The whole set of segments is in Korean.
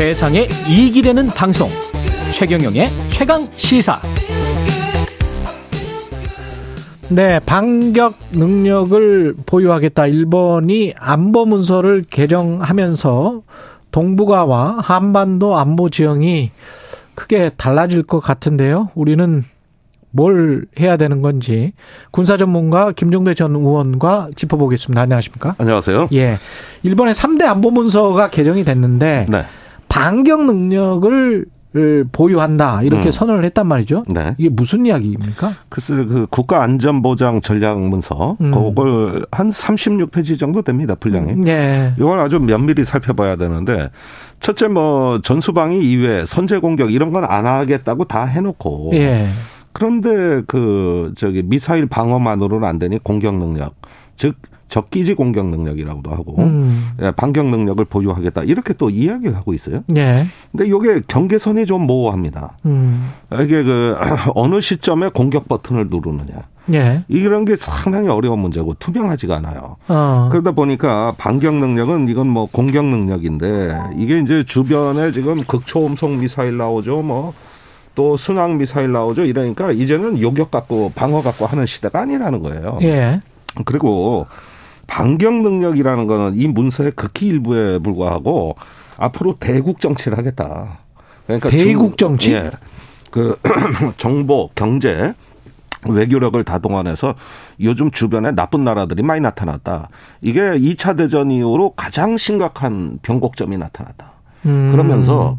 세상에 이익이 되는 방송 최경영의 최강 시사 네, 반격 능력을 보유하겠다. 일본이 안보 문서를 개정하면서 동북아와 한반도 안보 지형이 크게 달라질 것 같은데요. 우리는 뭘 해야 되는 건지 군사 전문가 김종대 전 의원과 짚어보겠습니다. 안녕하십니까? 안녕하세요. 예. 일본의 3대 안보 문서가 개정이 됐는데 네. 반격 능력을 보유한다 이렇게 음. 선언을 했단 말이죠. 네. 이게 무슨 이야기입니까? 글쎄 그 국가안전보장 전략문서 음. 그걸 한 36페이지 정도 됩니다 분량이. 네. 이걸 아주 면밀히 살펴봐야 되는데 첫째 뭐 전수방위 이외 선제 공격 이런 건 안 하겠다고 다 해놓고. 예. 그런데 그 저기 미사일 방어만으로는 안 되니 공격 능력 즉 적기지 공격 능력이라고도 하고 음. 예, 반격 능력을 보유하겠다 이렇게 또 이야기를 하고 있어요. 네. 근데 이게 경계선이 좀 모호합니다. 음. 이게 그 어느 시점에 공격 버튼을 누르느냐. 예. 이런 게 상당히 어려운 문제고 투명하지가 않아요. 어. 그러다 보니까 반격 능력은 이건 뭐 공격 능력인데 이게 이제 주변에 지금 극초음속 미사일 나오죠. 뭐또 순항 미사일 나오죠. 이러니까 이제는 요격 갖고 방어 갖고 하는 시대가 아니라는 거예요. 예. 그리고 반격 능력이라는 거는 이 문서의 극히 일부에 불과하고 앞으로 대국 정치를 하겠다. 그러니까 대국 정치? 예. 그 정보, 경제, 외교력을 다 동원해서 요즘 주변에 나쁜 나라들이 많이 나타났다. 이게 2차 대전 이후로 가장 심각한 변곡점이 나타났다. 음. 그러면서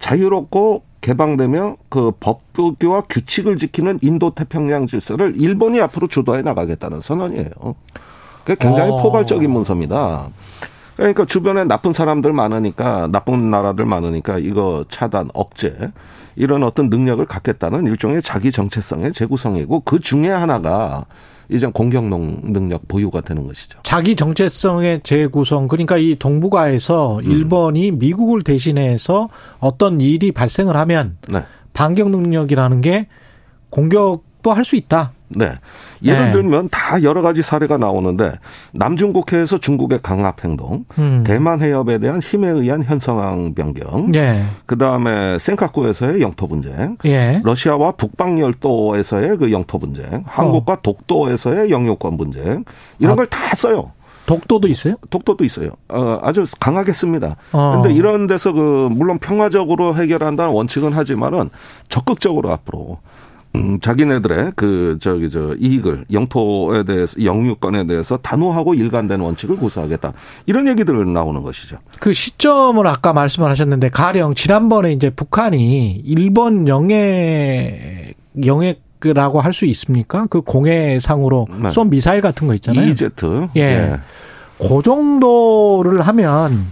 자유롭고 개방되며 그 법규와 규칙을 지키는 인도 태평양 질서를 일본이 앞으로 주도해 나가겠다는 선언이에요. 굉장히 어. 포괄적인 문서입니다. 그러니까 주변에 나쁜 사람들 많으니까 나쁜 나라들 많으니까 이거 차단 억제 이런 어떤 능력을 갖겠다는 일종의 자기 정체성의 재구성이고 그 중에 하나가 이제 공격 능력 보유가 되는 것이죠. 자기 정체성의 재구성 그러니까 이 동북아에서 음. 일본이 미국을 대신해서 어떤 일이 발생을 하면 네. 반격 능력이라는 게 공격도 할 수 있다. 네. 예를 네. 들면 다 여러 가지 사례가 나오는데 남중국해에서 중국의 강압 행동, 음. 대만 해협에 대한 힘에 의한 현 상황 변경, 네. 그 다음에 센카쿠에서의 영토 분쟁, 예. 러시아와 북방 열도에서의 그 영토 분쟁, 한국과 어. 독도에서의 영유권 분쟁 이런 아. 걸다 써요. 독도도 있어요? 독도도 있어요. 어, 아주 강하게 씁니다. 그런데 어. 이런 데서 그 물론 평화적으로 해결한다는 원칙은 하지만은 적극적으로 앞으로 음, 자기네들의 그 저기 저 이익을 영토에 대해서 영유권에 대해서 단호하고 일관된 원칙을 고수하겠다 이런 얘기들 나오는 것이죠. 그 시점을 아까 말씀을 하셨는데 가령 지난번에 이제 북한이 일본 영해 영해 라고 할 수 있습니까? 그 공해상으로 네. 쏜 미사일 같은 거 있잖아요. EZ. 예. 예. 그 정도를 하면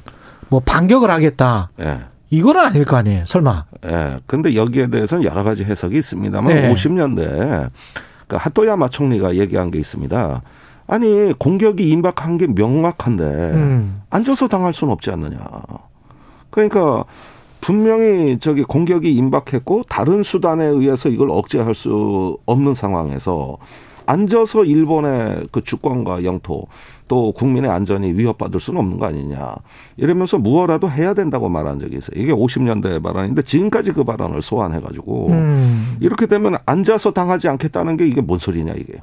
뭐 반격을 하겠다. 예. 이거는 아닐 거 아니에요, 설마. 예. 근데 여기에 대해서는 여러 가지 해석이 있습니다만 네. 50년대 그 하토야마 총리가 얘기한 게 있습니다. 아니 공격이 임박한 게 명확한데 음. 앉아서 당할 수는 없지 않느냐. 그러니까 분명히 저기 공격이 임박했고 다른 수단에 의해서 이걸 억제할 수 없는 상황에서 앉아서 일본의 그 주권과 영토 또 국민의 안전이 위협받을 수는 없는 거 아니냐. 이러면서 무엇라도 해야 된다고 말한 적이 있어요. 이게 50년대 발언인데 지금까지 그 발언을 소환해가지고 음. 이렇게 되면 앉아서 당하지 않겠다는 게 이게 뭔 소리냐 이게.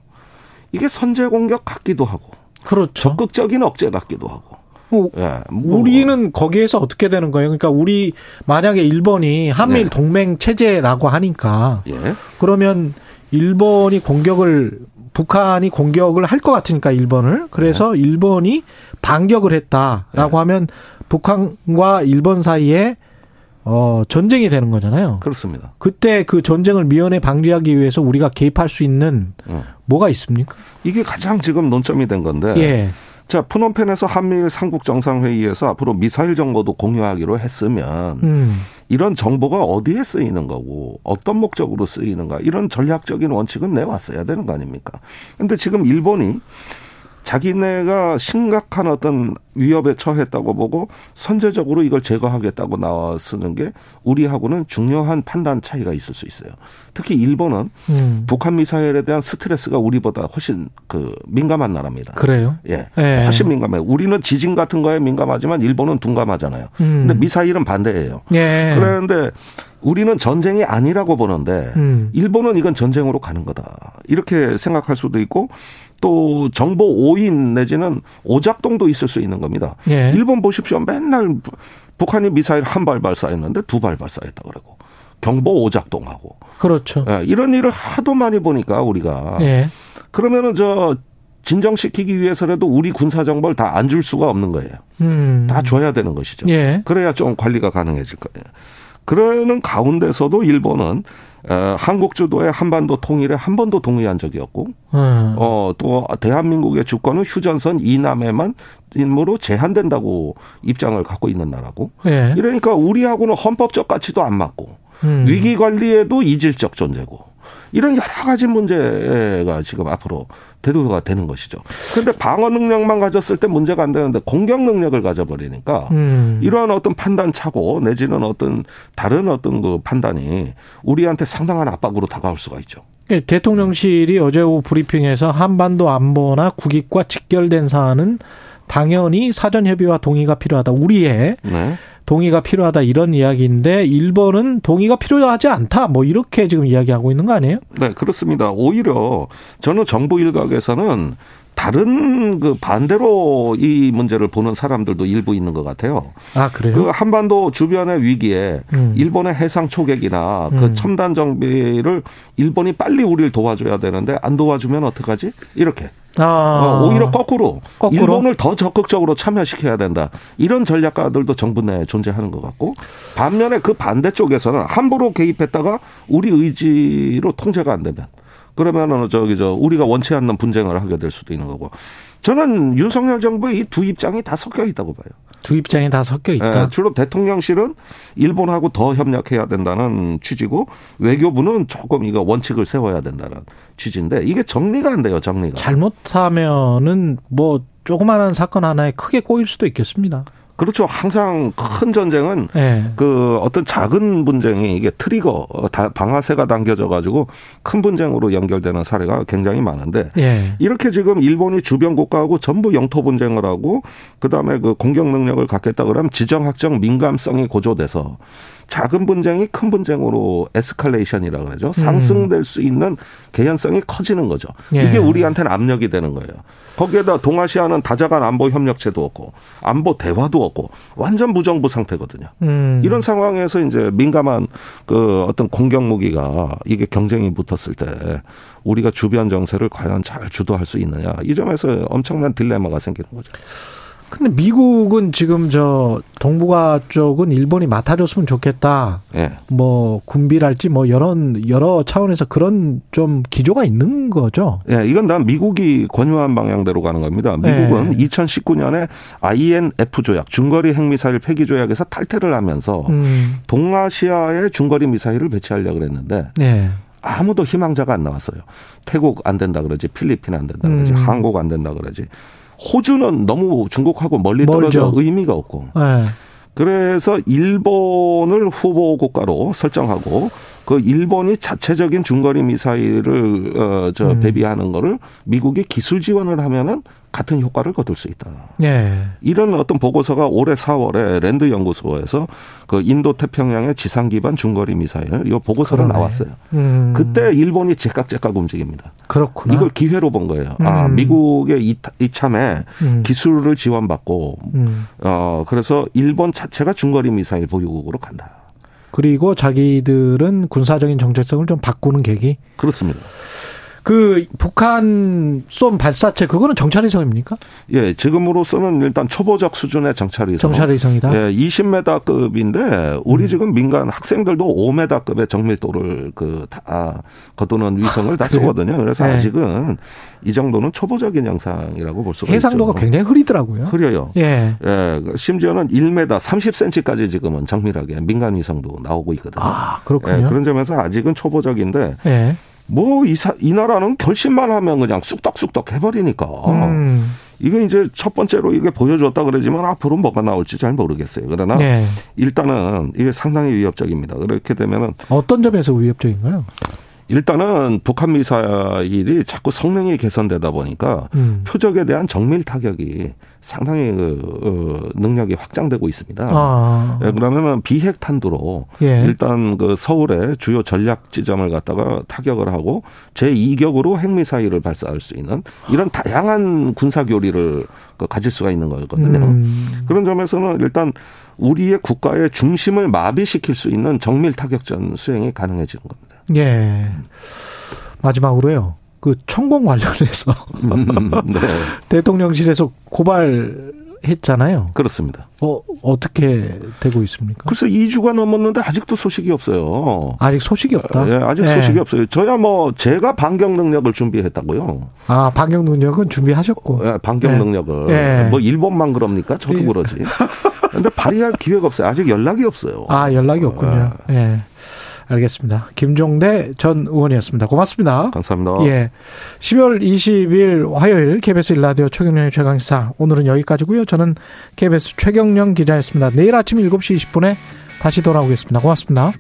이게 선제 공격 같기도 하고. 그렇죠. 적극적인 억제 같기도 하고. 뭐 예, 뭐. 우리는 거기에서 어떻게 되는 거예요? 그러니까 우리 만약에 일본이 한미일 네. 동맹 체제라고 하니까 예. 그러면 일본이 공격을 북한이 공격을 할 것 같으니까 일본을 그래서 네. 일본이 반격을 했다라고 네. 하면 북한과 일본 사이에 어 전쟁이 되는 거잖아요. 그렇습니다. 그때 그 전쟁을 미연에 방지하기 위해서 우리가 개입할 수 있는 네. 뭐가 있습니까? 이게 가장 지금 논점이 된 건데. 예. 자, 푸놈펜에서 한미일 삼국 정상회의에서 앞으로 미사일 정보도 공유하기로 했으면 음. 이런 정보가 어디에 쓰이는 거고 어떤 목적으로 쓰이는가 이런 전략적인 원칙은 내왔어야 되는 거 아닙니까? 근데 지금 일본이 자기네가 심각한 어떤 위협에 처했다고 보고 선제적으로 이걸 제거하겠다고 나와 쓰는 게 우리하고는 중요한 판단 차이가 있을 수 있어요. 특히 일본은 음. 북한 미사일에 대한 스트레스가 우리보다 훨씬 그 민감한 나라입니다. 그래요? 예. 예. 훨씬 민감해요. 우리는 지진 같은 거에 민감하지만 일본은 둔감하잖아요. 음. 근데 미사일은 반대예요. 예. 그런데 우리는 전쟁이 아니라고 보는데 음. 일본은 이건 전쟁으로 가는 거다. 이렇게 생각할 수도 있고 또 정보 오인 내지는 오작동도 있을 수 있는 겁니다. 예. 일본 보십시오. 맨날 북한이 미사일 한 발 발사했는데 두 발 발사했다 그러고 경보 오작동하고 그렇죠. 예, 이런 일을 하도 많이 보니까 우리가 예. 그러면은 저 진정시키기 위해서라도 우리 군사 정보를 다 안 줄 수가 없는 거예요. 음. 다 줘야 되는 것이죠. 예. 그래야 좀 관리가 가능해질 거예요. 그러는 가운데서도 일본은 어, 한국 주도의 한반도 통일에 한 번도 동의한 적이 없고, 음. 어, 또 대한민국의 주권은 휴전선 이남에만 임무로 제한된다고 입장을 갖고 있는 나라고. 예. 이러니까 우리하고는 헌법적 가치도 안 맞고, 음. 위기 관리에도 이질적 존재고. 이런 여러 가지 문제가 지금 앞으로 대두가 되는 것이죠. 그런데 방어 능력만 가졌을 때 문제가 안 되는데 공격 능력을 가져버리니까 음. 이러한 어떤 판단 차고 내지는 어떤 다른 어떤 그 판단이 우리한테 상당한 압박으로 다가올 수가 있죠. 예, 대통령실이 어제 오후 브리핑에서 한반도 안보나 국익과 직결된 사안은 당연히 사전 협의와 동의가 필요하다. 우리의 네. 동의가 필요하다 이런 이야기인데 일본은 동의가 필요하지 않다 뭐 이렇게 지금 이야기하고 있는 거 아니에요? 네 그렇습니다. 오히려 저는 정부 일각에서는 다른 그 반대로 이 문제를 보는 사람들도 일부 있는 것 같아요. 아 그래요? 그 한반도 주변의 위기에 음. 일본의 해상 초계기나 그 음. 첨단 정비를 일본이 빨리 우리를 도와줘야 되는데 안 도와주면 어떡하지? 이렇게. 아. 어, 오히려 거꾸로, 거꾸로, 일본을 더 적극적으로 참여시켜야 된다. 이런 전략가들도 정부 내에 존재하는 것 같고 반면에 그 반대쪽에서는 함부로 개입했다가 우리 의지로 통제가 안 되면 그러면은 저기 저 우리가 원치 않는 분쟁을 하게 될 수도 있는 거고. 저는 윤석열 정부의 이 두 입장이 다 섞여 있다고 봐요. 두 입장이 다 섞여 있다. 네, 주로 대통령실은 일본하고 더 협력해야 된다는 취지고 외교부는 조금 이거 원칙을 세워야 된다는 취지인데 이게 정리가 안 돼요. 정리가. 잘못하면은 뭐 조그마한 사건 하나에 크게 꼬일 수도 있겠습니다. 그렇죠. 항상 큰 전쟁은 네. 그 어떤 작은 분쟁이 이게 트리거 방아쇠가 당겨져 가지고 큰 분쟁으로 연결되는 사례가 굉장히 많은데 네. 이렇게 지금 일본이 주변 국가하고 전부 영토 분쟁을 하고 그다음에 그 공격 능력을 갖겠다 그러면 지정 학적 민감성이 고조돼서 작은 분쟁이 큰 분쟁으로 에스컬레이션이라 그러죠. 음. 상승될 수 있는 개연성이 커지는 거죠. 예. 이게 우리한테는 압력이 되는 거예요. 거기에다 동아시아는 다자간 안보 협력체도 없고 안보 대화도 없고 완전 무정부 상태거든요. 음. 이런 상황에서 이제 민감한 그 어떤 공격 무기가 이게 경쟁이 붙었을 때 우리가 주변 정세를 과연 잘 주도할 수 있느냐 이 점에서 엄청난 딜레마가 생기는 거죠. 근데 미국은 지금 저 동북아 쪽은 일본이 맡아줬으면 좋겠다. 예. 뭐 군비랄지 뭐 여러 여러 차원에서 그런 좀 기조가 있는 거죠. 예, 이건 다 미국이 권유한 방향대로 가는 겁니다. 미국은 예. 2019년에 INF 조약 중거리 핵미사일 폐기 조약에서 탈퇴를 하면서 음. 동아시아에 중거리 미사일을 배치하려고 그랬는데 예. 아무도 희망자가 안 나왔어요. 태국 안 된다 그러지, 필리핀 안 된다 그러지, 음. 한국 안 된다 그러지. 호주는 너무 중국하고 멀리 떨어져 멀죠. 의미가 없고. 네. 그래서 일본을 후보 국가로 설정하고 그 일본이 자체적인 중거리 미사일을 어저 음. 배비하는 거를 미국이 기술 지원을 하면은 같은 효과를 거둘 수 있다. 네. 이런 어떤 보고서가 올해 4월에 랜드 연구소에서 그 인도 태평양의 지상 기반 중거리 미사일 이 보고서가 나왔어요. 음. 그때 일본이 제깍제깍 움직입니다. 그렇구나. 이걸 기회로 본 거예요. 아, 음. 아 미국의 이 참에 음. 기술을 지원받고 음. 어 그래서 일본 자체가 중거리 미사일 보유국으로 간다. 그리고 자기들은 군사적인 정체성을 좀 바꾸는 계기. 그렇습니다. 그 북한 쏜 발사체 그거는 정찰 위성입니까? 예, 지금으로서는 일단 초보적 수준의 정찰 위성. 정찰 위성이다. 예, 20m급인데 우리 음. 지금 민간 학생들도 5m급의 정밀도를 그 다 거두는 위성을 아, 다 쏘거든요. 그래서 네. 아직은 이 정도는 초보적인 영상이라고 볼 수가 해상도가 있죠. 해상도가 굉장히 흐리더라고요. 흐려요. 예. 예. 심지어는 1m 30cm까지 지금은 정밀하게 민간 위성도 나오고 있거든요. 아, 그렇군요. 예, 그런 점에서 아직은 초보적인데 예. 뭐, 이, 사, 이 나라는 결심만 하면 그냥 쑥덕쑥덕 해버리니까. 음. 이게 이제 첫 번째로 이게 보여줬다 그러지만 앞으로 뭐가 나올지 잘 모르겠어요. 그러나 네. 일단은 이게 상당히 위협적입니다. 그렇게 되면은 어떤 점에서 위협적인가요? 일단은 북한 미사일이 자꾸 성능이 개선되다 보니까 음. 표적에 대한 정밀 타격이 상당히 그 어, 능력이 확장되고 있습니다. 아. 예, 그러면은 비핵 탄두로 예. 일단 그 서울의 주요 전략 지점을 갖다가 타격을 하고 제 2격으로 핵미사일을 발사할 수 있는 이런 다양한 군사 교리를 그 가질 수가 있는 거거든요. 음. 그런 점에서는 일단 우리의 국가의 중심을 마비시킬 수 있는 정밀 타격전 수행이 가능해지는 겁니다. 예. 마지막으로요. 그 천공 관련해서 음, 네. 대통령실에서 고발했잖아요. 그렇습니다. 어, 어떻게 되고 있습니까? 글쎄 2주가 넘었는데 아직도 소식이 없어요. 아직 소식이 없다? 예, 아직 예. 소식이 없어요. 저야 뭐 제가 반경 능력을 준비했다고요. 아, 반경 능력은 준비하셨고. 예, 반경 예. 능력을. 예. 뭐 일본만 그럽니까? 저도 예. 그러지. 근데 발휘할 기회가 없어요. 아직 연락이 없어요. 아, 연락이 없군요. 예. 예. 알겠습니다. 김종대 전 의원이었습니다. 고맙습니다. 감사합니다. 예. 12월 20일 화요일 KBS 일라디오 최경련의 최강시사 오늘은 여기까지고요. 저는 KBS 최경령 기자였습니다. 내일 아침 7시 20분에 다시 돌아오겠습니다. 고맙습니다.